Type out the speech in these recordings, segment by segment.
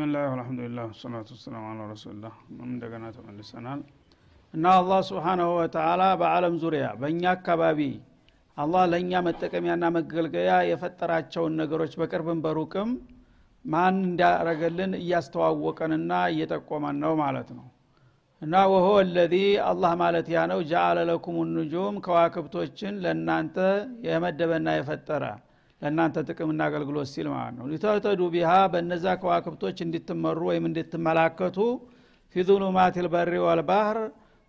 ብስሚላህ አልሐምዱሊላህ ሰላቱ ወሰላም አላ ረሱልላህ እንደገና ተመልሰናል። እና አላህ ስብሓናሁ ወተላ በአለም ዙሪያ በእኛ አካባቢ አላህ ለእኛ መጠቀሚያና መገልገያ የፈጠራቸውን ነገሮች በቅርብም በሩቅም ማን እንዳረገልን እያስተዋወቀንና እየጠቆመን ነው ማለት ነው። እና ወሆ ለዚ አላህ ማለት ያ ነው። ጃአለ ለኩም ኑጁም ከዋክብቶችን ለእናንተ የመደበና የፈጠረ ለእናንተ ጥቅምና አገልግሎት ሲል ማለት ነው። ሊተህተዱ ቢሃ በነዛ ከዋክብቶች እንድትመሩ ወይም እንድትመላከቱ ፊ ظሉማት ልበሪ ወልባህር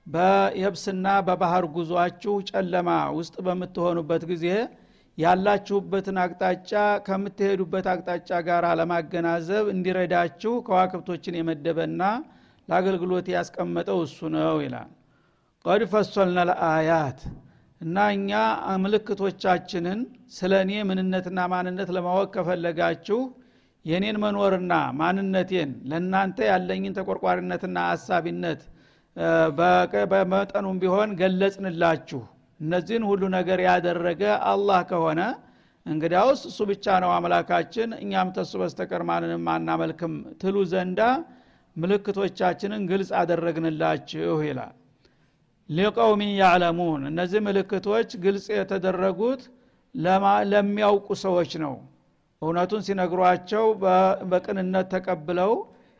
በየብስና በባህር ጉዟችሁ ጨለማ ውስጥ በምትሆኑበት ጊዜ ያላችሁበትን አቅጣጫ ከምትሄዱበት አቅጣጫ ጋር ለማገናዘብ እንዲረዳችሁ ከዋክብቶችን የመደበና ለአገልግሎት ያስቀመጠው እሱ ነው ይላል። ቀድ ፈሶልነ ለአያት እና እኛ ምልክቶቻችንን ስለ እኔ ምንነትና ማንነት ለማወቅ ከፈለጋችሁ የኔን መኖርና ማንነቴን ለእናንተ ያለኝን ተቆርቋሪነትና አሳቢነት በመጠኑም ቢሆን ገለጽንላችሁ። እነዚህን ሁሉ ነገር ያደረገ አላህ ከሆነ እንግዲያውስ እሱ ብቻ ነው አምላካችን እኛም ተሱ በስተቀር ማንንም አናመልክም። ትሉ ዘንዳ ምልክቶቻችንን ግልጽ አደረግንላችሁ ይላል ሊቀውሚን ያዕለሙን። እነዚህ ምልክቶች ግልጽ የተደረጉት ለሚያውቁ ሰዎች ነው። እውነቱን ሲነግሯቸው በቅንነት ተቀብለው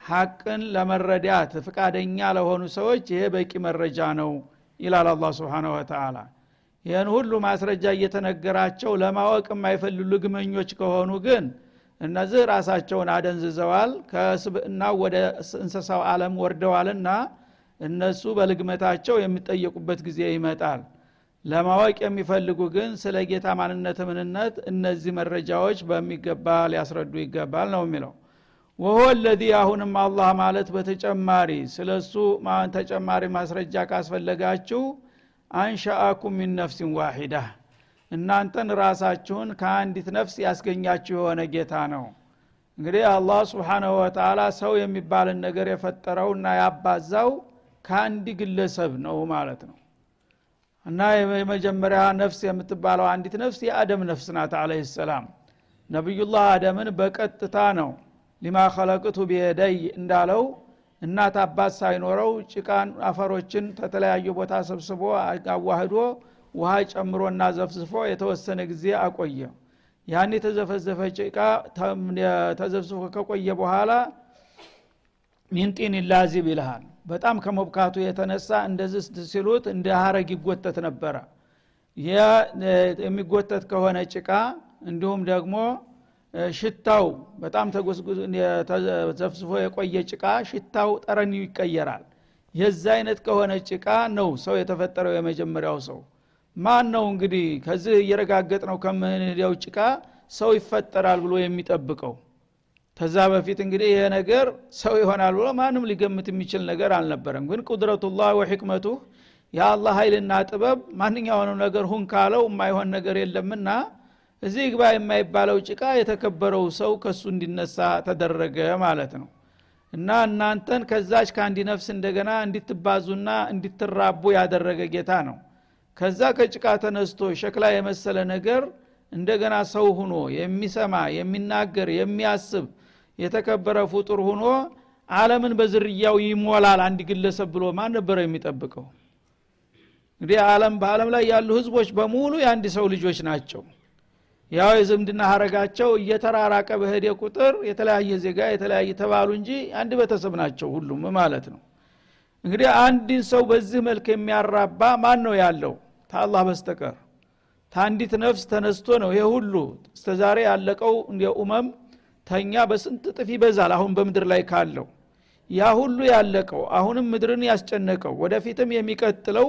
ሐቅን ለመረዳት ፍቃደኛ ለሆኑ ሰዎች ይሄ በቂ መረጃ ነው ይላል አላ ስብን ወተላ ይህን ሁሉ ማስረጃ እየተነገራቸው ለማወቅ የማይፈልጉ ልግመኞች ከሆኑ ግን እነዚህ ራሳቸውን አደንዝዘዋል ከስብእና ወደ እንስሳው አለም ወርደዋልና እነሱ በልግመታቸው የሚጠየቁበት ጊዜ ይመጣል። ለማወቅ የሚፈልጉ ግን ስለ ጌታ ማንነት ምንነት እነዚህ መረጃዎች በሚገባ ሊያስረዱ ይገባል ነው የሚለው። ወሆ ለዚ አሁንም አላህ ማለት በተጨማሪ ስለ እሱ ተጨማሪ ማስረጃ ካስፈለጋችሁ አንሻአኩም ሚን ነፍሲን ዋሂዳ እናንተን ራሳችሁን ከአንዲት ነፍስ ያስገኛችሁ የሆነ ጌታ ነው። እንግዲህ አላህ ስብሓናሁ ወተላ ሰው የሚባልን ነገር የፈጠረውና ያባዛው ከአንድ ግለሰብ ነው ማለት ነው። እና የመጀመሪያ ነፍስ የምትባለው አንዲት ነፍስ የአደም ነፍስ ናት አለህ ሰላም። ነቢዩላህ አደምን በቀጥታ ነው ሊማ ከለቅቱ ቢየደይ እንዳለው እናት አባት ሳይኖረው ጭቃን አፈሮችን ተተለያዩ ቦታ ሰብስቦ አዋህዶ ውሃ ጨምሮና ዘፍዝፎ የተወሰነ ጊዜ አቆየ። ያን የተዘፈዘፈ ጭቃ ተዘፍዝፎ ከቆየ በኋላ ሚንጢን ላዚብ ይልሃል በጣም ከመብካቱ የተነሳ እንደዚህ ሲሉት እንደ ሀረግ ይጎተት ነበረ። የሚጎተት ከሆነ ጭቃ እንዲሁም ደግሞ ሽታው በጣም ተዘፍዝፎ የቆየ ጭቃ ሽታው ጠረን ይቀየራል። የዛ አይነት ከሆነ ጭቃ ነው ሰው የተፈጠረው የመጀመሪያው ሰው። ማን ነው እንግዲህ ከዚህ እየረጋገጥ ነው ከምንሄደው ጭቃ ሰው ይፈጠራል ብሎ የሚጠብቀው ከዛ በፊት እንግዲህ ይሄ ነገር ሰው ይሆናል ብሎ ማንም ሊገምት የሚችል ነገር አልነበረም። ግን ቁድረቱላህ ወሕክመቱ የአላህ ኃይልና ጥበብ ማንኛውንም ነገር ሁን ካለው የማይሆን ነገር የለምና እዚህ ግባ የማይባለው ጭቃ የተከበረው ሰው ከሱ እንዲነሳ ተደረገ ማለት ነው። እና እናንተን ከዛች ከአንዲ ነፍስ እንደገና እንዲትባዙና እንዲትራቡ ያደረገ ጌታ ነው። ከዛ ከጭቃ ተነስቶ ሸክላ የመሰለ ነገር እንደገና ሰው ሁኖ የሚሰማ የሚናገር የሚያስብ የተከበረ ፍጡር ሁኖ አለምን በዝርያው ይሞላል። አንድ ግለሰብ ብሎ ማን ነበረ የሚጠብቀው? እንግዲህ አለም በአለም ላይ ያሉ ህዝቦች በሙሉ የአንድ ሰው ልጆች ናቸው። ያው የዝምድና ሀረጋቸው እየተራራቀ በሄደ ቁጥር የተለያየ ዜጋ የተለያየ ተባሉ እንጂ አንድ ቤተሰብ ናቸው ሁሉም ማለት ነው። እንግዲህ አንድን ሰው በዚህ መልክ የሚያራባ ማን ነው ያለው? ታአላህ በስተቀር። ታንዲት ነፍስ ተነስቶ ነው ይሄ ሁሉ። እስተዛሬ ያለቀው ኡመም ተኛ በስንት ጥፍ ይበዛል አሁን በምድር ላይ ካለው? ያ ሁሉ ያለቀው አሁንም ምድርን ያስጨነቀው ወደፊትም የሚቀጥለው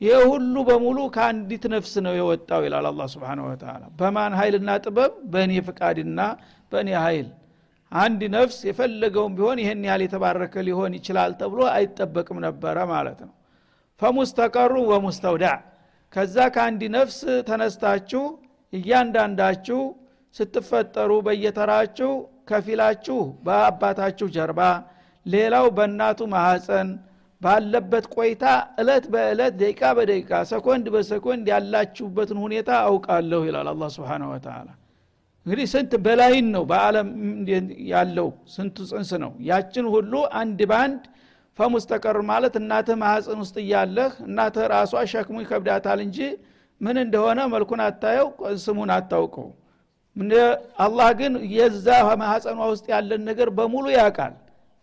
ይህ ሁሉ በሙሉ ከአንዲት ነፍስ ነው የወጣው ይላል አላ ስብን ወተላ በማን ኃይልና ጥበብ? በእኔ ፍቃድና በእኔ ኃይል። አንድ ነፍስ የፈለገውም ቢሆን ይህን ያህል የተባረከ ሊሆን ይችላል ተብሎ አይጠበቅም ነበረ ማለት ነው። ፈሙስተቀሩ ወሙስተውዳዕ ከዛ ከአንድ ነፍስ ተነስታችሁ እያንዳንዳችሁ ስትፈጠሩ በየተራችሁ ከፊላችሁ በአባታችሁ ጀርባ ሌላው በእናቱ ማሐፀን ባለበት ቆይታ እለት በእለት ደቂቃ በደቂቃ ሰኮንድ በሰኮንድ ያላችሁበትን ሁኔታ አውቃለሁ ይላል አላ ስብን ወተላ እንግዲህ ስንት በላይን ነው በአለም ያለው? ስንቱ ጽንስ ነው? ያችን ሁሉ አንድ ባንድ ፈሙስተቀር ማለት እናትህ ማህፀን ውስጥ እያለህ እናትህ ራሷ ሸክሙ ይከብዳታል እንጂ ምን እንደሆነ መልኩን አታየው ስሙን አታውቀው አላህ ግን የዛ ማህፀኗ ውስጥ ያለን ነገር በሙሉ ያውቃል።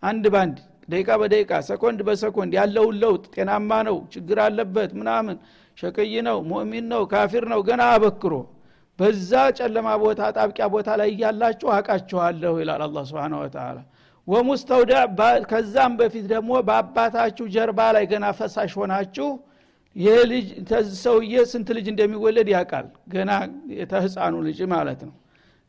አንድ ባንድ ደቂቃ በደቂቃ ሰኮንድ በሰኮንድ ያለውን ለውጥ ጤናማ ነው ችግር አለበት ምናምን ሸቀይ ነው ሙእሚን ነው ካፊር ነው ገና አበክሮ በዛ ጨለማ ቦታ ጣብቂያ ቦታ ላይ እያላችሁ አቃችኋለሁ ይላል አላ ስብን ወተላ ወሙስተውዳዕ ከዛም በፊት ደግሞ በአባታችሁ ጀርባ ላይ ገና ፈሳሽ ሆናችሁ ይህ ልጅ ሰውዬ ስንት ልጅ እንደሚወለድ ያውቃል። ገና የተህፃኑ ልጅ ማለት ነው።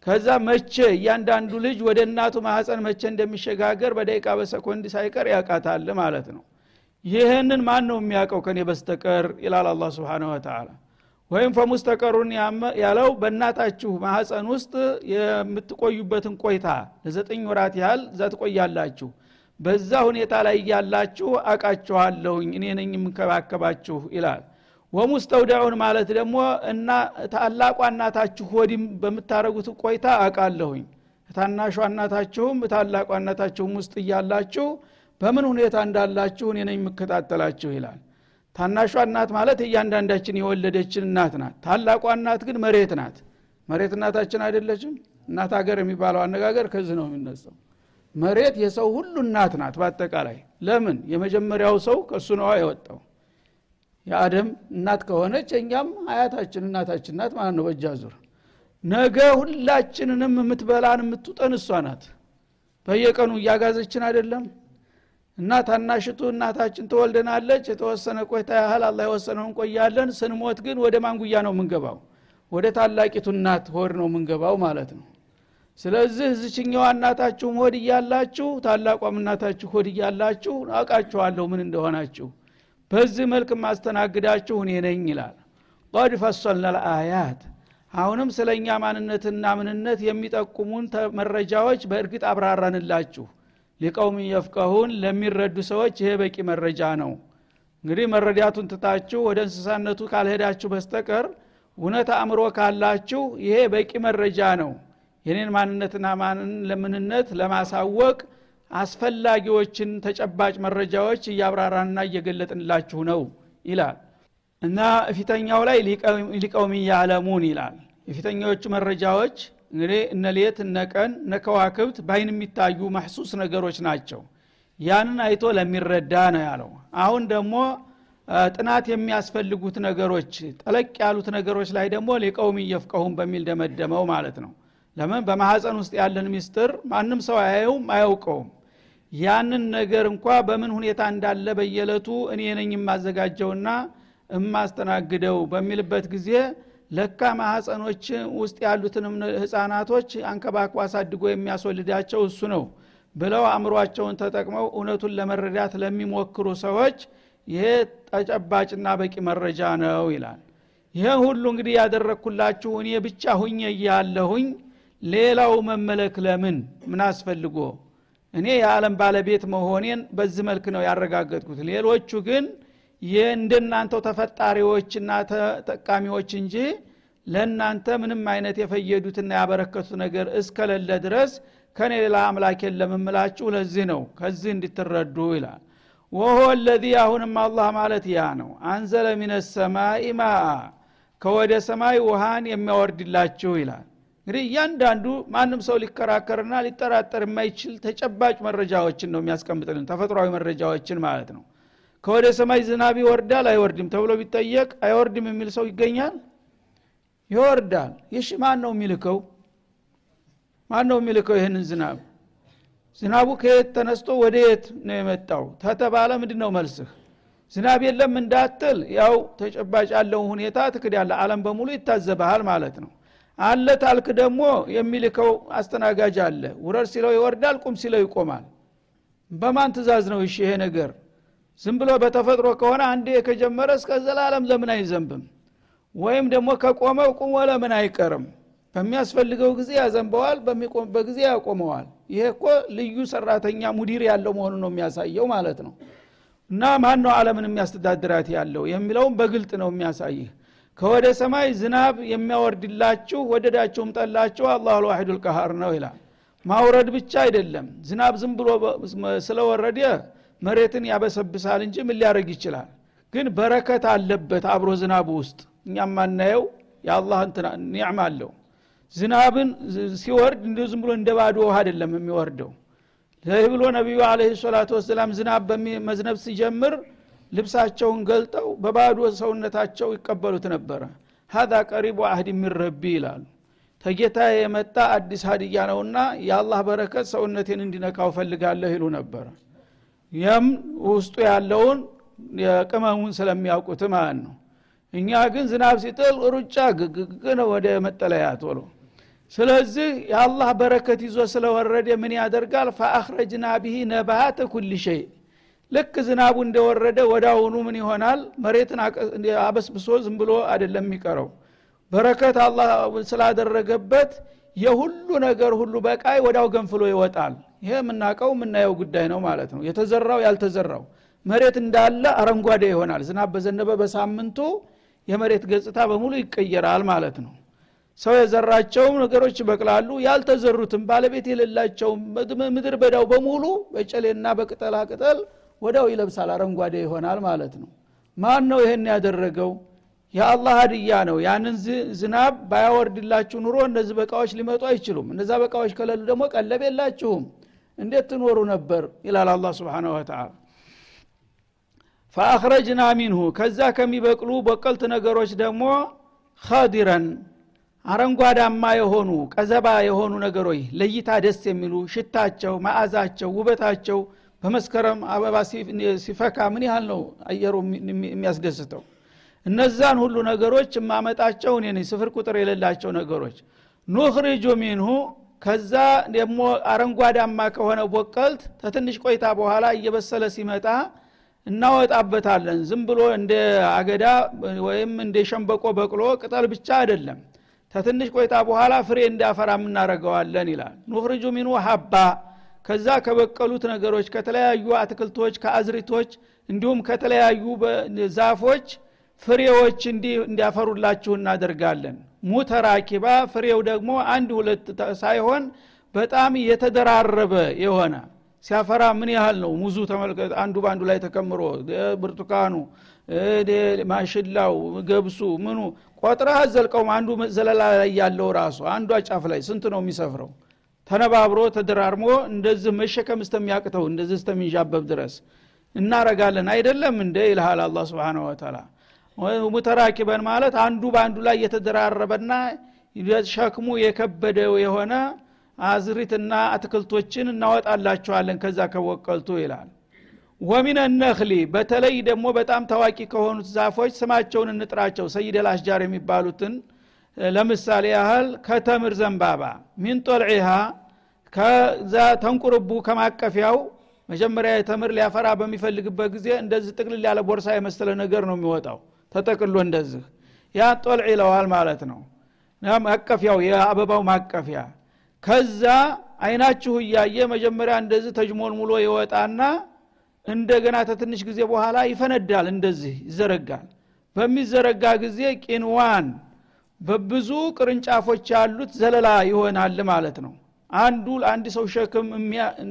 ከዛ መቼ እያንዳንዱ ልጅ ወደ እናቱ ማህፀን መቼ እንደሚሸጋገር በደቂቃ በሰኮንድ ሳይቀር ያውቃታል ማለት ነው። ይህንን ማን ነው የሚያውቀው ከኔ በስተቀር? ይላል አላ ስብን ወተላ ወይም ፈሙስተቀሩን ያለው በእናታችሁ ማህፀን ውስጥ የምትቆዩበትን ቆይታ ለዘጠኝ ወራት ያህል እዛ ትቆያላችሁ በዛ ሁኔታ ላይ እያላችሁ አቃችኋለሁኝ እኔ ነኝ የምንከባከባችሁ ይላል። ወሙስተውዳዑን ማለት ደግሞ እና ታላቋ እናታችሁ ሆዲም በምታደረጉት ቆይታ አቃለሁኝ። ታናሿ እናታችሁም ታላቋ እናታችሁም ውስጥ እያላችሁ በምን ሁኔታ እንዳላችሁ እኔ ነኝ የምከታተላችሁ ይላል። ታናሿ እናት ማለት እያንዳንዳችን የወለደችን እናት ናት። ታላቋ እናት ግን መሬት ናት። መሬት እናታችን አይደለችም? እናት ሀገር የሚባለው አነጋገር ከዚህ ነው የሚነሳው መሬት የሰው ሁሉ እናት ናት በአጠቃላይ። ለምን? የመጀመሪያው ሰው ከእሱ ነዋ የወጣው። የአደም እናት ከሆነች እኛም አያታችን እናታችን ናት ማለት ነው በእጃ ዙር። ነገ ሁላችንንም የምትበላን የምትውጠን እሷ ናት። በየቀኑ እያጋዘችን አይደለም። እና ታናሽቱ እናታችን ትወልደናለች። የተወሰነ ቆይታ ያህል አላ የወሰነው እንቆያለን። ስንሞት ግን ወደ ማንጉያ ነው የምንገባው። ወደ ታላቂቱ እናት ሆድ ነው የምንገባው ማለት ነው ስለዚህ እዝችኛዋ እናታችሁም ሆድ እያላችሁ ታላቋም እናታችሁ ሆድ እያላችሁ አውቃችኋለሁ ምን እንደሆናችሁ። በዚህ መልክ ማስተናግዳችሁ እኔ ነኝ ይላል። ቀድ ልአያት አሁንም ስለ እኛ ማንነትና ምንነት የሚጠቁሙን መረጃዎች በእርግጥ አብራራንላችሁ። ሊቀውም የፍቀሁን ለሚረዱ ሰዎች ይሄ በቂ መረጃ ነው። እንግዲህ መረዳቱን ትታችሁ ወደ እንስሳነቱ ካልሄዳችሁ በስተቀር እውነት አእምሮ ካላችሁ ይሄ በቂ መረጃ ነው የኔን ማንነትና ማንን ለምንነት ለማሳወቅ አስፈላጊዎችን ተጨባጭ መረጃዎች እያብራራንና እየገለጥንላችሁ ነው ይላል። እና ፊተኛው ላይ ሊቀውም ያለሙን ይላል። የፊተኛዎቹ መረጃዎች እንግዲህ እነ ሌት እነ ቀን እነ ከዋክብት በአይን የሚታዩ ማሕሱስ ነገሮች ናቸው። ያንን አይቶ ለሚረዳ ነው ያለው። አሁን ደግሞ ጥናት የሚያስፈልጉት ነገሮች ጠለቅ ያሉት ነገሮች ላይ ደግሞ ሊቀውም እየፍቀሁም በሚል ደመደመው ማለት ነው ለምን? በማሐፀን ውስጥ ያለን ሚስጥር ማንም ሰው አያየውም አያውቀውም። ያንን ነገር እንኳ በምን ሁኔታ እንዳለ በየለቱ እኔ ነኝ የማዘጋጀውና የማስተናግደው በሚልበት ጊዜ ለካ ማሐፀኖች ውስጥ ያሉትንም ህፃናቶች አንከባክቦ አሳድጎ የሚያስወልዳቸው እሱ ነው ብለው አእምሯቸውን ተጠቅመው እውነቱን ለመረዳት ለሚሞክሩ ሰዎች ይሄ ተጨባጭና በቂ መረጃ ነው ይላል። ይህ ሁሉ እንግዲህ ያደረግኩላችሁ እኔ ብቻ ሁኜ እያለሁኝ ሌላው መመለክ ለምን? ምን አስፈልጎ? እኔ የዓለም ባለቤት መሆኔን በዚህ መልክ ነው ያረጋገጥኩት። ሌሎቹ ግን እንደናንተው ተፈጣሪዎችና ተጠቃሚዎች እንጂ ለእናንተ ምንም አይነት የፈየዱትና ያበረከቱት ነገር እስከለለ ድረስ ከኔ ሌላ አምላክ የለም እምላችሁ ለዚህ ነው። ከዚህ እንድትረዱ ይላል። ወሆ ለዚ አሁንም አላህ ማለት ያ ነው። አንዘለ ሚነ ሰማይ ማአ ከወደ ሰማይ ውሃን የሚያወርድላችሁ ይላል እንግዲህ እያንዳንዱ ማንም ሰው ሊከራከርና ሊጠራጠር የማይችል ተጨባጭ መረጃዎችን ነው የሚያስቀምጥልን ተፈጥሯዊ መረጃዎችን ማለት ነው። ከወደ ሰማይ ዝናብ ይወርዳል አይወርድም ተብሎ ቢጠየቅ አይወርድም የሚል ሰው ይገኛል? ይወርዳል። ይሽ ማን ነው የሚልከው? ማን ነው የሚልከው ይህንን ዝናብ? ዝናቡ ከየት ተነስቶ ወደ የት ነው የመጣው? ተተባለ ምንድ ነው መልስህ? ዝናብ የለም እንዳትል ያው ተጨባጭ ያለውን ሁኔታ ትክድ ያለ አለም በሙሉ ይታዘበሃል ማለት ነው አለ ታልክ ደግሞ የሚልከው አስተናጋጅ አለ። ውረድ ሲለው ይወርዳል ቁም ሲለው ይቆማል። በማን ትእዛዝ ነው እሺ ይሄ ነገር? ዝም ብሎ በተፈጥሮ ከሆነ አንዴ ከጀመረ እስከ ዘላለም ለምን አይዘንብም? ወይም ደግሞ ከቆመው ቁሞ ለምን አይቀርም? በሚያስፈልገው ጊዜ ያዘንበዋል በሚቆምበት ጊዜ ያቆመዋል። ይሄ እኮ ልዩ ሰራተኛ ሙዲር ያለው መሆኑ ነው የሚያሳየው ማለት ነው። እና ማን ነው አለምን የሚያስተዳድራት ያለው የሚለውም በግልጥ ነው የሚያሳይህ ከወደ ሰማይ ዝናብ የሚያወርድላችሁ ወደዳችሁም ጠላችሁ አላሁ ልዋሒዱ ልቀሃር ነው ይላል። ማውረድ ብቻ አይደለም። ዝናብ ዝም ብሎ ስለወረደ መሬትን ያበሰብሳል እንጂ ምን ሊያደርግ ይችላል? ግን በረከት አለበት አብሮ ዝናቡ ውስጥ። እኛም ማናየው? የአላህ ኒዕማ አለው። ዝናብን ሲወርድ እንዲሁ ዝም ብሎ እንደ ባዶ ውሃ አይደለም የሚወርደው። ይህ ብሎ ነቢዩ አለ ሰላቱ ወሰላም ዝናብ በመዝነብ ሲጀምር ልብሳቸውን ገልጠው በባዶ ሰውነታቸው ይቀበሉት ነበረ። ሀዛ ቀሪቡ አህድ የሚረቢ ይላሉ። ተጌታ የመጣ አዲስ ሀዲያ ነውና የአላህ በረከት ሰውነቴን እንዲነካው ፈልጋለሁ ይሉ ነበረ ይህም ውስጡ ያለውን የቅመሙን ስለሚያውቁት ማለት ነው። እኛ ግን ዝናብ ሲጥል ሩጫ ግግግ ወደ መጠለያ ቶሎ። ስለዚህ የአላህ በረከት ይዞ ስለወረደ ምን ያደርጋል? ፈአኽረጅና ብሂ ነባተ ኩል ሸይ ልክ ዝናቡ እንደወረደ ወዳውኑ ምን ይሆናል? መሬትን አበስብሶ ዝም ብሎ አይደለም የሚቀረው። በረከት አላህ ስላደረገበት የሁሉ ነገር ሁሉ በቃይ ወዳው ገንፍሎ ይወጣል። ይሄ የምናውቀው የምናየው ጉዳይ ነው ማለት ነው። የተዘራው ያልተዘራው መሬት እንዳለ አረንጓዴ ይሆናል። ዝናብ በዘነበ በሳምንቱ የመሬት ገጽታ በሙሉ ይቀየራል ማለት ነው። ሰው የዘራቸው ነገሮች ይበቅላሉ። ያልተዘሩትም ባለቤት የሌላቸው ምድር በዳው በሙሉ በጨሌና በቅጠላ ቅጠል ወዳው ይለብሳል አረንጓዴ ይሆናል ማለት ነው። ማን ነው ይህን ያደረገው? የአላህ ሀድያ ነው። ያንን ዝናብ ባያወርድላችሁ ኑሮ እነዚህ በቃዎች ሊመጡ አይችሉም። እነዛ በቃዎች ከሌሉ ደግሞ ቀለብ የላችሁም። እንዴት ትኖሩ ነበር? ይላል አላ ስብን ወተላ ፈአኽረጅና ሚንሁ ከዛ ከሚበቅሉ በቀልት ነገሮች ደግሞ ኸዲረን አረንጓዳማ የሆኑ ቀዘባ የሆኑ ነገሮች ለይታ ደስ የሚሉ ሽታቸው ማአዛቸው ውበታቸው በመስከረም አበባ ሲፈካ ምን ያህል ነው አየሩ የሚያስደስተው? እነዛን ሁሉ ነገሮች የማመጣቸው እኔ ስፍር ቁጥር የሌላቸው ነገሮች። ኑኽሪጁ ሚንሁ ከዛ ደግሞ አረንጓዳማ ከሆነ ቦቀልት ተትንሽ ቆይታ በኋላ እየበሰለ ሲመጣ እናወጣበታለን። ዝም ብሎ እንደ አገዳ ወይም እንደ ሸንበቆ በቅሎ ቅጠል ብቻ አይደለም። ተትንሽ ቆይታ በኋላ ፍሬ እንዳፈራ እናረገዋለን ይላል። ኑኽርጁ ሚኑ ሀባ ከዛ ከበቀሉት ነገሮች ከተለያዩ አትክልቶች ከአዝሪቶች እንዲሁም ከተለያዩ ዛፎች ፍሬዎች እንዲያፈሩላችሁ እናደርጋለን። ሙተራኪባ ፍሬው ደግሞ አንድ ሁለት ሳይሆን በጣም የተደራረበ የሆነ ሲያፈራ ምን ያህል ነው? ሙዙ ተመልከት አንዱ በአንዱ ላይ ተከምሮ ብርቱካኑ ማሽላው ገብሱ ምኑ ቆጥረህ አዘልቀውም አንዱ ዘለላ ላይ ያለው ራሱ አንዷ ጫፍ ላይ ስንት ነው የሚሰፍረው ተነባብሮ ተደራርሞ እንደዚህ መሸከም እስተሚያቅተው እንደዚህ እስተሚንዣበብ ድረስ እናረጋለን። አይደለም እንደ ይልሃል አላ ስብን ወተላ ሙተራኪበን ማለት አንዱ በአንዱ ላይ የተደራረበና ሸክሙ የከበደው የሆነ አዝሪትና አትክልቶችን እናወጣላችኋለን ከዛ ከወቀልቱ ይላል። ወሚን ነክሊ በተለይ ደግሞ በጣም ታዋቂ ከሆኑት ዛፎች ስማቸውን እንጥራቸው። ሰይድ አልአሽጃር የሚባሉትን ለምሳሌ ያህል ከተምር ዘንባባ ሚን ጦልዒሃ ከዛ ተንቁርቡ ከማቀፊያው መጀመሪያ የተምር ሊያፈራ በሚፈልግበት ጊዜ እንደዚህ ጥቅልል ያለ ቦርሳ የመሰለ ነገር ነው የሚወጣው። ተጠቅሎ እንደዚህ ያ ጦልዕ ይለዋል ማለት ነው። ማቀፊያው የአበባው ማቀፊያ። ከዛ አይናችሁ እያየ መጀመሪያ እንደዚህ ተጅሞል ሙሎ ይወጣና እንደገና ተትንሽ ጊዜ በኋላ ይፈነዳል እንደዚህ ይዘረጋል። በሚዘረጋ ጊዜ ቂንዋን በብዙ ቅርንጫፎች ያሉት ዘለላ ይሆናል ማለት ነው። አንዱ ለአንድ ሰው ሸክም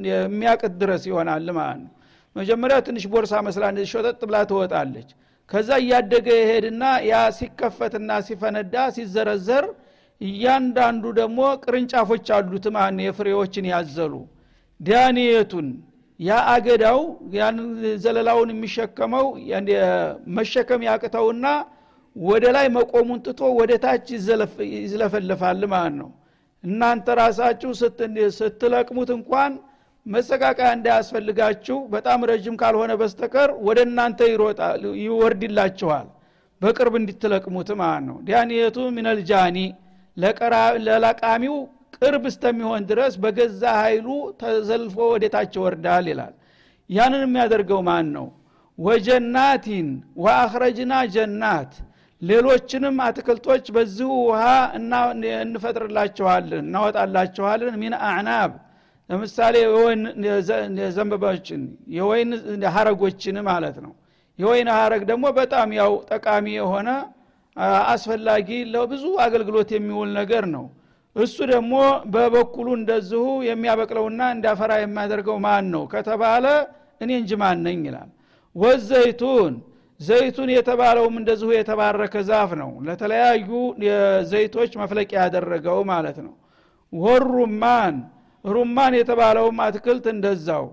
የሚያቅት ድረስ ይሆናል ማለት ነው። መጀመሪያ ትንሽ ቦርሳ መስላ እንደዚህ ብላ ትወጣለች። ከዛ እያደገ የሄድና ያ ሲከፈትና ሲፈነዳ ሲዘረዘር እያንዳንዱ ደግሞ ቅርንጫፎች አሉት ማን የፍሬዎችን ያዘሉ። ዳንየቱን ያ አገዳው ያን ዘለላውን የሚሸከመው መሸከም ያቅተውና ወደ ላይ መቆሙን ትቶ ወደ ታች ይዝለፈለፋል ማለት ነው። እናንተ ራሳችሁ ስትለቅሙት እንኳን መሰቃቃያ እንዳያስፈልጋችሁ በጣም ረጅም ካልሆነ በስተቀር ወደ እናንተ ይወርድላችኋል። በቅርብ እንድትለቅሙት ማለት ነው። ዳንየቱ ሚነልጃኒ ለለቃሚው ቅርብ እስተሚሆን ድረስ በገዛ ኃይሉ ተዘልፎ ወደታች ወርዳል ይላል። ያንን የሚያደርገው ማን ነው? ወጀናቲን ወአኽረጅና ጀናት ሌሎችንም አትክልቶች በዚሁ ውሃ እንፈጥርላቸዋለን እናወጣላቸዋለን ሚን አዕናብ። ለምሳሌ የወይን ዘንበባዎችን የወይን ሀረጎችን ማለት ነው። የወይን ሀረግ ደግሞ በጣም ያው ጠቃሚ የሆነ አስፈላጊ ለብዙ አገልግሎት የሚውል ነገር ነው። እሱ ደግሞ በበኩሉ እንደዚሁ የሚያበቅለውና እንዳፈራ የሚያደርገው ማን ነው ከተባለ እኔ እንጂ ማን ነኝ ይላል። ወዘይቱን ዘይቱን የተባለውም እንደዚሁ የተባረከ ዛፍ ነው። ለተለያዩ ዘይቶች መፍለቂያ ያደረገው ማለት ነው። ወሩማን ሩማን የተባለውም አትክልት እንደዛው።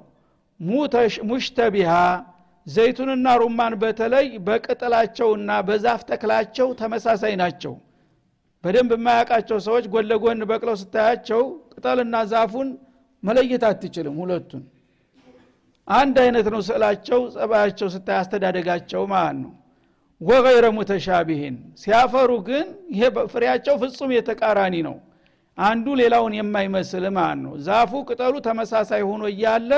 ሙሽተቢሃ ዘይቱንና ሩማን በተለይ በቅጠላቸውና በዛፍ ተክላቸው ተመሳሳይ ናቸው። በደንብ የማያውቃቸው ሰዎች ጎን ለጎን በቅለው ስታያቸው ቅጠልና ዛፉን መለየት አትችልም ሁለቱን አንድ አይነት ነው ስዕላቸው ጸባያቸው ስታይ አስተዳደጋቸው ማለት ነው? ወገይረ ሙተሻቢህን። ሲያፈሩ ግን ይሄ ፍሬያቸው ፍጹም የተቃራኒ ነው። አንዱ ሌላውን የማይመስል ማለት ነው? ዛፉ ቅጠሉ ተመሳሳይ ሆኖ እያለ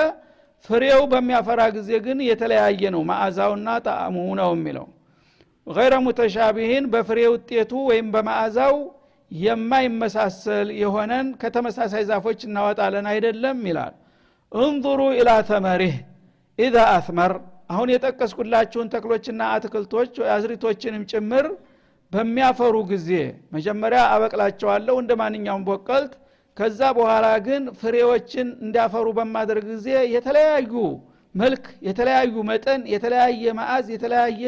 ፍሬው በሚያፈራ ጊዜ ግን የተለያየ ነው። ማዕዛውና ጣዕሙ ነው የሚለው። ገይረ ሙተሻቢህን በፍሬ ውጤቱ ወይም በማዕዛው የማይመሳሰል የሆነን ከተመሳሳይ ዛፎች እናወጣለን አይደለም ይላል እንظሩ ኢላ ተመሪህ። ኢዛ አትመር አሁን የጠቀስኩላችሁን ተክሎችና አትክልቶች አዝሪቶችንም ጭምር በሚያፈሩ ጊዜ መጀመሪያ አበቅላቸዋለሁ እንደ ማንኛውም ቦቀልት። ከዛ በኋላ ግን ፍሬዎችን እንዲያፈሩ በማድረግ ጊዜ የተለያዩ መልክ የተለያዩ መጠን የተለያየ መዓዝ የተለያየ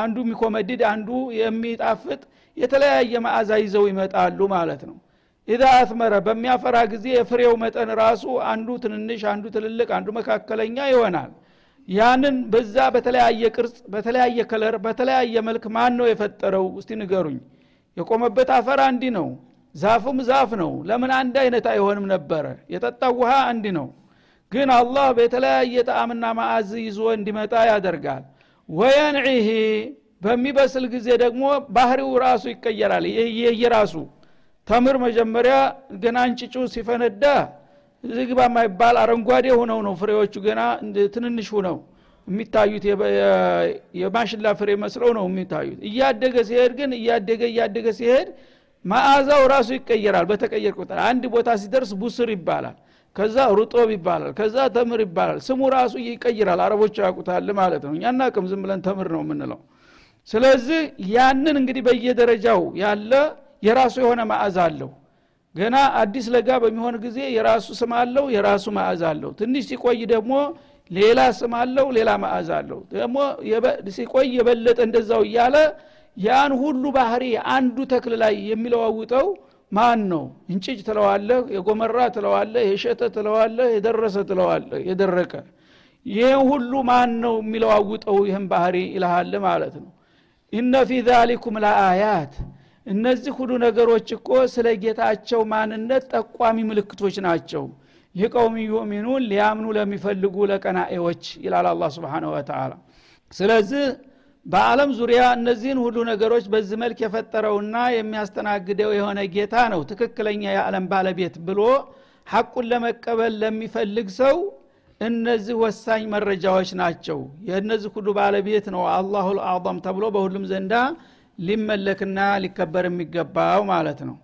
አንዱ የሚኮመድድ አንዱ የሚጣፍጥ የተለያየ መዓዛ ይዘው ይመጣሉ ማለት ነው ኢዛ አትመረ በሚያፈራ ጊዜ የፍሬው መጠን ራሱ አንዱ ትንንሽ አንዱ ትልልቅ አንዱ መካከለኛ ይሆናል። ያንን በዛ በተለያየ ቅርጽ በተለያየ ከለር በተለያየ መልክ ማን ነው የፈጠረው? እስቲ ንገሩኝ። የቆመበት አፈር አንዲ ነው ዛፉም ዛፍ ነው። ለምን አንድ አይነት አይሆንም ነበረ? የጠጣው ውሃ አንድ ነው። ግን አላህ በተለያየ ጣዕምና ማዕዝ ይዞ እንዲመጣ ያደርጋል። ወየንዒህ በሚበስል ጊዜ ደግሞ ባህሪው ራሱ ይቀየራል። የየራሱ ተምር መጀመሪያ ገና እንጭጩ ሲፈነዳ ዝግባ የማይባል አረንጓዴ ሆነው ነው ፍሬዎቹ ገና ትንንሽ ሆነው የሚታዩት። የማሽላ ፍሬ መስለው ነው የሚታዩት። እያደገ ሲሄድ ግን እያደገ እያደገ ሲሄድ ማዕዛው ራሱ ይቀየራል በተቀየር ቁጥር አንድ ቦታ ሲደርስ ቡስር ይባላል ከዛ ሩጦብ ይባላል ከዛ ተምር ይባላል። ስሙ ራሱ ይቀይራል። አረቦች ያውቁታል ማለት ነው። እኛና ቅም ዝም ብለን ተምር ነው የምንለው። ስለዚህ ያንን እንግዲህ በየደረጃው ያለ የራሱ የሆነ ማዕዛ አለው። ገና አዲስ ለጋ በሚሆን ጊዜ የራሱ ስም አለው የራሱ ማዕዛ አለው። ትንሽ ሲቆይ ደግሞ ሌላ ስም አለው ሌላ ማዕዛ አለው። ደግሞ ሲቆይ የበለጠ እንደዛው እያለ ያን ሁሉ ባህሪ አንዱ ተክል ላይ የሚለዋውጠው ማን ነው እንጭጭ ትለዋለህ የጎመራ ትለዋለህ የሸተ ትለዋለህ የደረሰ ትለዋለህ የደረቀ። ይህ ሁሉ ማን ነው የሚለዋውጠው? ይህን ባህሪ ይልሃል ማለት ነው። ኢነ ፊ ዛሊኩም ለአያት እነዚህ ሁሉ ነገሮች እኮ ስለ ጌታቸው ማንነት ጠቋሚ ምልክቶች ናቸው። ይቀውም ዩሚኑን ሊያምኑ ለሚፈልጉ ለቀናኤዎች ይላል አላ ስብን ወተላ ስለዚህ በአለም ዙሪያ እነዚህን ሁሉ ነገሮች በዚህ መልክ የፈጠረውና የሚያስተናግደው የሆነ ጌታ ነው። ትክክለኛ የዓለም ባለቤት ብሎ ሐቁን ለመቀበል ለሚፈልግ ሰው እነዚህ ወሳኝ መረጃዎች ናቸው። የእነዚህ ሁሉ ባለቤት ነው አላሁ ልአظም ተብሎ በሁሉም ዘንዳ ሊመለክና ሊከበር የሚገባው ማለት ነው።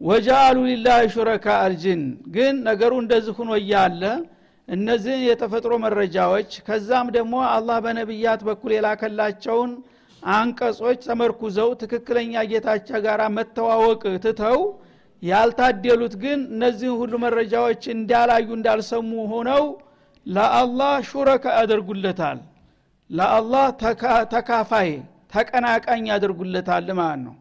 ወጃአሉ ሊላህ ሹረካ አልጅን ግን ነገሩ እንደዚህ ሁኖ እያለ እነዚህ የተፈጥሮ መረጃዎች ከዛም ደግሞ አላህ በነቢያት በኩል የላከላቸውን አንቀጾች ተመርኩዘው ትክክለኛ ጌታቸው ጋር መተዋወቅ ትተው ያልታደሉት ግን እነዚህ ሁሉ መረጃዎች እንዳላዩ እንዳልሰሙ ሆነው ለአላህ ሹረካ ያደርጉለታል። ለአላህ ተካፋይ ተቀናቃኝ ያደርጉለታል ማለት ነው።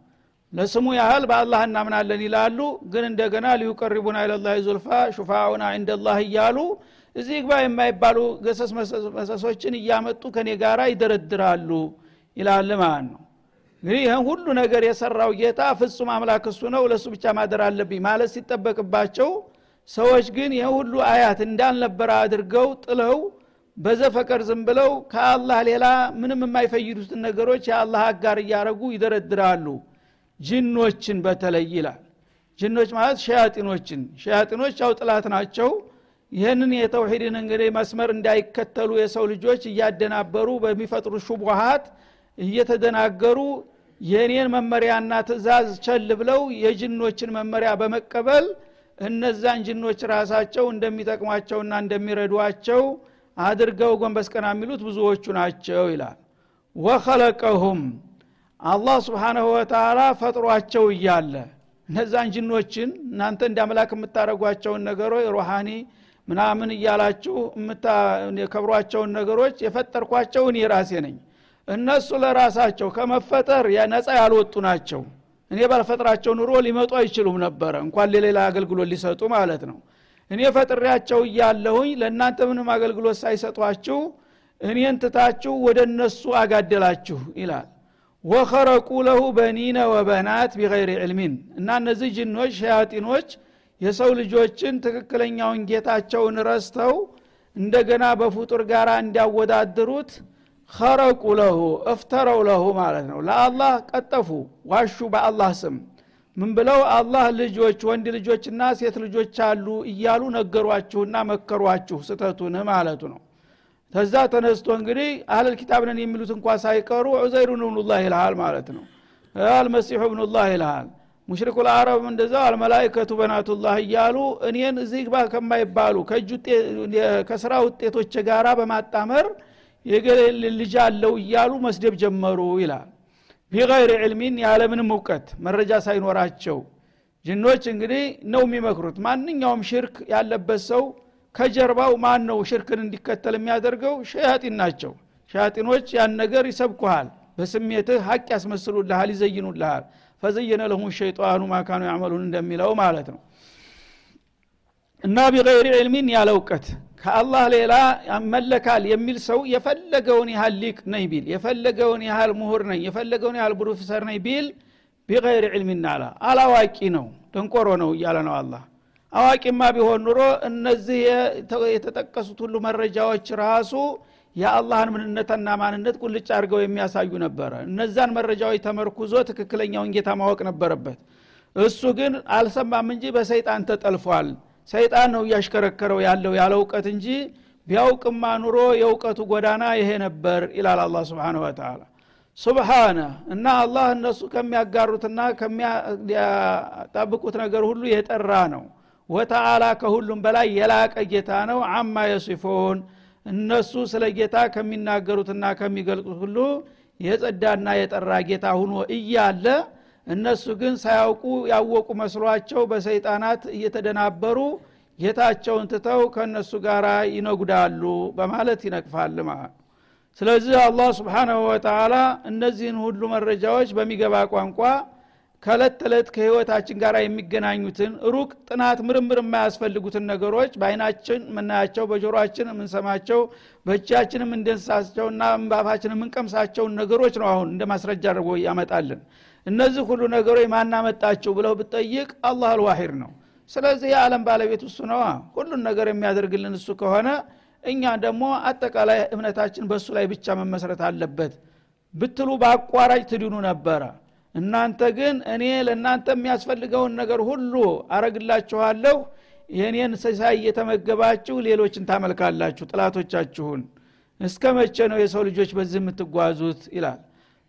ለስሙ ያህል በአላህ እናምናለን ይላሉ። ግን እንደገና ሊዩቀሪቡና ኢለላህ ዙልፋ ሹፋኡና እንደላህ እያሉ እዚህ ግባ የማይባሉ ገሰስ መሰሶችን እያመጡ ከኔ ጋራ ይደረድራሉ ይላል ማለት ነው። እንግዲህ ይህን ሁሉ ነገር የሰራው ጌታ ፍጹም አምላክ እሱ ነው ለእሱ ብቻ ማደር አለብኝ ማለት ሲጠበቅባቸው ሰዎች ግን ይህ ሁሉ አያት እንዳልነበረ አድርገው ጥለው በዘፈቀር ዝም ብለው ከአላህ ሌላ ምንም የማይፈይዱትን ነገሮች የአላህ አጋር እያረጉ ይደረድራሉ። ጅኖችን በተለይ ይላል። ጅኖች ማለት ሸያጢኖችን። ሸያጢኖች ያው ጥላት ናቸው። ይህንን የተውሂድን እንግዲህ መስመር እንዳይከተሉ የሰው ልጆች እያደናበሩ በሚፈጥሩ ሹቡሃት እየተደናገሩ የእኔን መመሪያና ትእዛዝ ቸል ብለው የጅኖችን መመሪያ በመቀበል እነዛን ጅኖች ራሳቸው እንደሚጠቅሟቸውና እንደሚረዷቸው አድርገው ጎንበስ ቀና የሚሉት ብዙዎቹ ናቸው ይላል። ወኸለቀሁም አላህ ስብሓናሁ ወተላ ፈጥሯቸው እያለ እነዛን ጅኖችን እናንተ እንደ አምላክ የምታደረጓቸውን ነገሮች ሩሃኒ ምናምን እያላችሁ የከብሯቸውን ነገሮች የፈጠርኳቸው እኔ ራሴ ነኝ። እነሱ ለራሳቸው ከመፈጠር ነፃ ያልወጡ ናቸው። እኔ ባልፈጥራቸው ኑሮ ሊመጡ አይችሉም ነበረ። እንኳን ለሌላ አገልግሎት ሊሰጡ ማለት ነው እኔ ፈጥሬያቸው እያለሁኝ ለእናንተ ምንም አገልግሎት ሳይሰጧችሁ እኔን ትታችሁ ወደ እነሱ አጋደላችሁ ይላል። ወኸረቁ ለሁ በኒነ ወበናት ቢገይር ዕልሚን እና እነዚህ ጅኖች ሸያጢኖች የሰው ልጆችን ትክክለኛውን ጌታቸውን ረስተው እንደገና በፍጡር ጋር እንዲያወዳድሩት ኸረቁ ለሁ እፍተረው ለሁ ማለት ነው። ለአላህ ቀጠፉ ዋሹ በአላህ ስም ምን ብለው አላህ ልጆች ወንድ ልጆችና ሴት ልጆች አሉ እያሉ ነገሯችሁና መከሯችሁ ስተቱን ማለቱ ነው። ተዛ ተነስቶ እንግዲህ አህለል ኪታብ የሚሉት እንኳ ሳይቀሩ ዑዘይሩን እብኑላህ ይልሃል ማለት ነው። አልመሲሑ እብኑላህ ይልሃል። ሙሽሪኩ ልአረብም እንደዛው አልመላይከቱ በናቱላህ እያሉ እኔን እዚህ ግባ ከማይባሉ ከስራ ውጤቶች ጋራ በማጣመር የገሌ ልጅ አለው እያሉ መስደብ ጀመሩ ይላል ቢገይር ዕልሚን ያለምንም እውቀት መረጃ ሳይኖራቸው ጅኖች እንግዲህ ነው የሚመክሩት። ማንኛውም ሽርክ ያለበት ሰው ከጀርባው ማን ነው ሽርክን እንዲከተል የሚያደርገው? ሸያጢን ናቸው። ሸያጢኖች ያን ነገር ይሰብኩሃል በስሜትህ ሀቅ ያስመስሉልሃል ይዘይኑልሃል። ፈዘየነ ለሁም ሸይጣኑ ማካኑ ያዕመሉን እንደሚለው ማለት ነው። እና ቢገይር ዕልሚን ያለ እውቀት ከአላህ ሌላ መለካል የሚል ሰው የፈለገውን ያህል ሊቅ ነኝ ቢል የፈለገውን ያህል ምሁር ነኝ የፈለገውን ያህል ፕሮፌሰር ነኝ ቢል ቢገይር ዕልሚን አላ አላዋቂ ነው ደንቆሮ ነው እያለ ነው አላህ። አዋቂማ ቢሆን ኑሮ እነዚህ የተጠቀሱት ሁሉ መረጃዎች ራሱ የአላህን ምንነትና ማንነት ቁልጭ አድርገው የሚያሳዩ ነበረ። እነዛን መረጃዎች ተመርኩዞ ትክክለኛውን ጌታ ማወቅ ነበረበት። እሱ ግን አልሰማም እንጂ በሰይጣን ተጠልፏል ሰይጣን ነው እያሽከረከረው ያለው ያለ እውቀት እንጂ ቢያውቅማ ኑሮ የእውቀቱ ጎዳና ይሄ ነበር ይላል አላ ስብን ወተላ ሱብሓነ እና አላህ እነሱ ከሚያጋሩትና ከሚያጣብቁት ነገር ሁሉ የጠራ ነው። ወተአላ ከሁሉም በላይ የላቀ ጌታ ነው። አማ የሲፎን እነሱ ስለ ጌታ ከሚናገሩትና ከሚገልጹት ሁሉ የጸዳና የጠራ ጌታ ሁኖ እያለ እነሱ ግን ሳያውቁ ያወቁ መስሏቸው በሰይጣናት እየተደናበሩ ጌታቸውን ትተው ከእነሱ ጋር ይነጉዳሉ በማለት ይነቅፋል ስለዚህ አላህ ስብሓናሁ ወተላ እነዚህን ሁሉ መረጃዎች በሚገባ ቋንቋ ከእለት ተዕለት ከህይወታችን ጋር የሚገናኙትን ሩቅ ጥናት ምርምር የማያስፈልጉትን ነገሮች በአይናችን የምናያቸው በጆሮችን የምንሰማቸው በእጃችን የምንደንሳቸውና ባፋችን የምንቀምሳቸውን ነገሮች ነው አሁን እንደ ማስረጃ አድርጎ ያመጣልን እነዚህ ሁሉ ነገሮች ማናመጣቸው ብለው ብጠይቅ አላህ አልዋሂድ ነው። ስለዚህ የዓለም ባለቤት እሱ ነዋ ሁሉን ነገር የሚያደርግልን እሱ ከሆነ እኛ ደግሞ አጠቃላይ እምነታችን በእሱ ላይ ብቻ መመስረት አለበት ብትሉ በአቋራጭ ትድኑ ነበረ። እናንተ ግን እኔ ለእናንተ የሚያስፈልገውን ነገር ሁሉ አረግላችኋለሁ። የእኔን ሲሳይ እየተመገባችሁ ሌሎችን ታመልካላችሁ ጥላቶቻችሁን። እስከ መቼ ነው የሰው ልጆች በዚህ የምትጓዙት? ይላል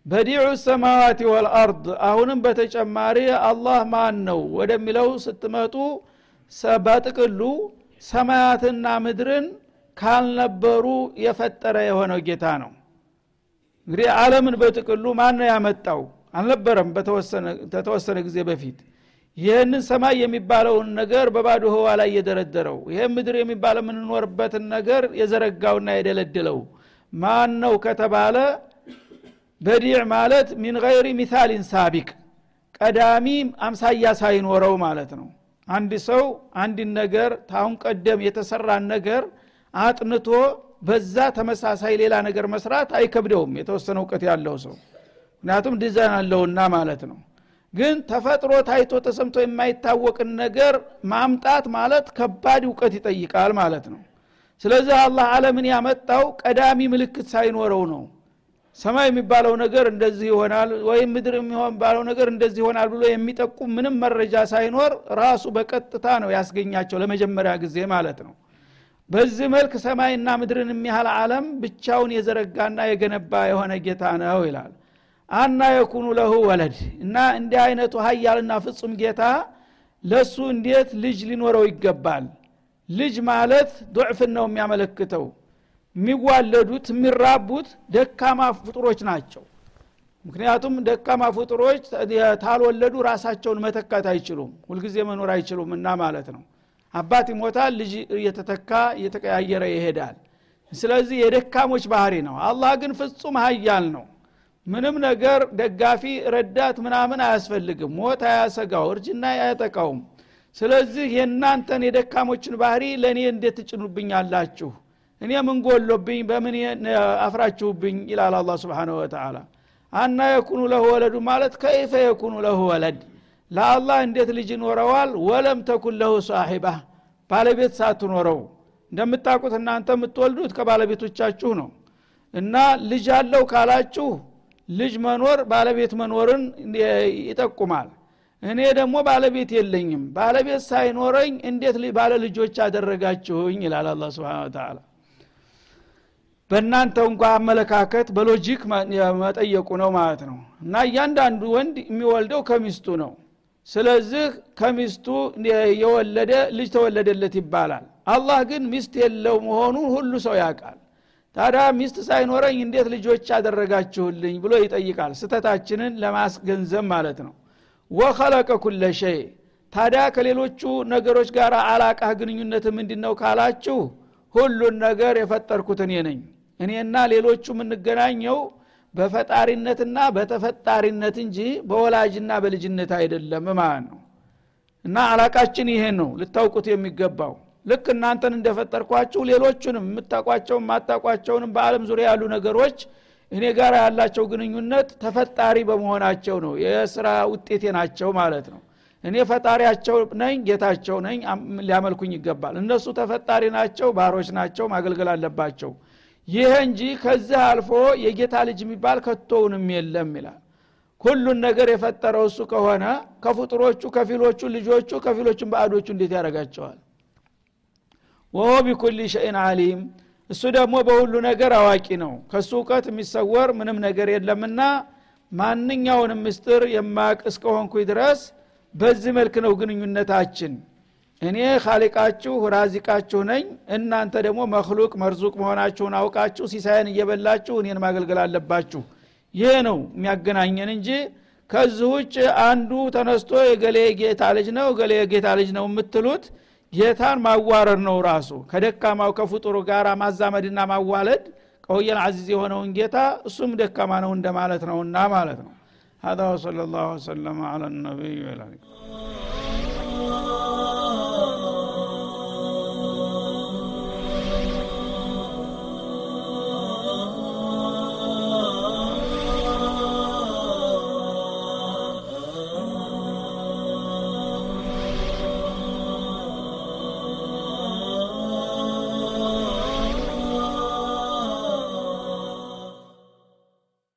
በዲዑ ሰማዋት ወልአርድ አሁንም በተጨማሪ አላህ ማን ነው ወደሚለው ስትመጡ በጥቅሉ ሰማያትና ምድርን ካልነበሩ የፈጠረ የሆነው ጌታ ነው። እንግዲህ አለምን በጥቅሉ ማን ነው ያመጣው? አልነበረም በተወሰነ ጊዜ በፊት። ይህንን ሰማይ የሚባለውን ነገር በባዶ ህዋ ላይ የደረደረው ይህ ምድር የሚባለው የምንኖርበትን ነገር የዘረጋውና የደለደለው ማን ነው ከተባለ بديع ማለት من غير مثال سابق ቀዳሚ አምሳያ ሳይኖረው ማለት ነው። አንድ ሰው አንድን ነገር ታሁን ቀደም የተሰራን ነገር አጥንቶ በዛ ተመሳሳይ ሌላ ነገር መስራት አይከብደውም የተወሰነ እውቀት ያለው ሰው። ምክንያቱም ዲዛይን አለውና ማለት ነው። ግን ተፈጥሮ ታይቶ ተሰምቶ የማይታወቅን ነገር ማምጣት ማለት ከባድ እውቀት ይጠይቃል ማለት ነው። ስለዚህ አላህ አለምን ያመጣው ቀዳሚ ምልክት ሳይኖረው ነው ሰማይ የሚባለው ነገር እንደዚህ ይሆናል ወይም ምድር የሚባለው ነገር እንደዚህ ይሆናል ብሎ የሚጠቁም ምንም መረጃ ሳይኖር ራሱ በቀጥታ ነው ያስገኛቸው ለመጀመሪያ ጊዜ ማለት ነው። በዚህ መልክ ሰማይና ምድርን የሚያህል ዓለም ብቻውን የዘረጋና የገነባ የሆነ ጌታ ነው ይላል። አና የኩኑ ለሁ ወለድ እና እንዲህ አይነቱ ሀያልና ፍጹም ጌታ ለሱ እንዴት ልጅ ሊኖረው ይገባል? ልጅ ማለት ዶዕፍን ነው የሚያመለክተው የሚዋለዱት የሚራቡት ደካማ ፍጡሮች ናቸው። ምክንያቱም ደካማ ፍጡሮች ታልወለዱ ራሳቸውን መተካት አይችሉም ሁልጊዜ መኖር አይችሉም እና ማለት ነው። አባት ይሞታል ልጅ እየተተካ እየተቀያየረ ይሄዳል። ስለዚህ የደካሞች ባህሪ ነው። አላህ ግን ፍጹም ሀያል ነው። ምንም ነገር ደጋፊ ረዳት ምናምን አያስፈልግም። ሞት አያሰጋው እርጅና አያጠቃውም። ስለዚህ የእናንተን የደካሞችን ባህሪ ለእኔ እንዴት ትጭኑብኛላችሁ እኔ ምን ጎሎብኝ? በምን አፍራችሁብኝ? ይላል አላ ስብን ወተላ አና የኩኑ ለሁ ወለዱ ማለት ከይፈ የኩኑ ለሁ ወለድ? ለአላህ እንዴት ልጅ ይኖረዋል? ወለም ተኩን ለሁ ሳሒባ ባለቤት ሳትኖረው። እንደምታውቁት እናንተ የምትወልዱት ከባለቤቶቻችሁ ነው። እና ልጅ አለው ካላችሁ ልጅ መኖር ባለቤት መኖርን ይጠቁማል። እኔ ደግሞ ባለቤት የለኝም። ባለቤት ሳይኖረኝ እንዴት ባለ ልጆች አደረጋችሁኝ? ይላል አላ ስብን ተላ በእናንተ እንኳ አመለካከት በሎጂክ መጠየቁ ነው ማለት ነው። እና እያንዳንዱ ወንድ የሚወልደው ከሚስቱ ነው። ስለዚህ ከሚስቱ የወለደ ልጅ ተወለደለት ይባላል። አላህ ግን ሚስት የለው መሆኑን ሁሉ ሰው ያውቃል። ታዲያ ሚስት ሳይኖረኝ እንዴት ልጆች አደረጋችሁልኝ ብሎ ይጠይቃል ስተታችንን ለማስገንዘብ ማለት ነው። ወኸለቀ ኩለ ሸይ። ታዲያ ከሌሎቹ ነገሮች ጋር አላቃህ ግንኙነት ምንድ ነው ካላችሁ ሁሉን ነገር የፈጠርኩት እኔ ነኝ እኔና ሌሎቹ የምንገናኘው በፈጣሪነትና በተፈጣሪነት እንጂ በወላጅና በልጅነት አይደለም ማለት ነው። እና አላቃችን ይሄን ነው ልታውቁት የሚገባው። ልክ እናንተን እንደፈጠርኳችሁ ሌሎቹንም የምታቋቸው የማታቋቸውንም በአለም ዙሪያ ያሉ ነገሮች እኔ ጋር ያላቸው ግንኙነት ተፈጣሪ በመሆናቸው ነው። የስራ ውጤቴ ናቸው ማለት ነው። እኔ ፈጣሪያቸው ነኝ ጌታቸው ነኝ ሊያመልኩኝ ይገባል። እነሱ ተፈጣሪ ናቸው ባሮች ናቸው ማገልገል አለባቸው ይህ እንጂ ከዚህ አልፎ የጌታ ልጅ የሚባል ከቶውንም የለም ይላል። ሁሉን ነገር የፈጠረው እሱ ከሆነ ከፍጡሮቹ ከፊሎቹ ልጆቹ ከፊሎቹን በአዶቹ እንዴት ያደረጋቸዋል ወሆ ቢኩል ሸይን አሊም እሱ ደግሞ በሁሉ ነገር አዋቂ ነው። ከሱ እውቀት የሚሰወር ምንም ነገር የለምና ማንኛውንም ምስጥር የማቅ እስከሆንኩኝ ድረስ በዚህ መልክ ነው ግንኙነታችን እኔ ካሊቃችሁ ራዚቃችሁ ነኝ እናንተ ደግሞ መክሉቅ መርዙቅ መሆናችሁን አውቃችሁ ሲሳይን እየበላችሁ እኔን ማገልገል አለባችሁ ይህ ነው የሚያገናኘን እንጂ ከዚህ ውጭ አንዱ ተነስቶ የገሌ ጌታ ልጅ ነው ገሌ የጌታ ልጅ ነው የምትሉት ጌታን ማዋረድ ነው ራሱ ከደካማው ከፍጡሩ ጋር ማዛመድና ማዋለድ ቀውየል አዚዝ የሆነውን ጌታ እሱም ደካማ ነው እንደማለት ነውና ማለት ነው هذا وصلى الله وسلم على النبي وعلى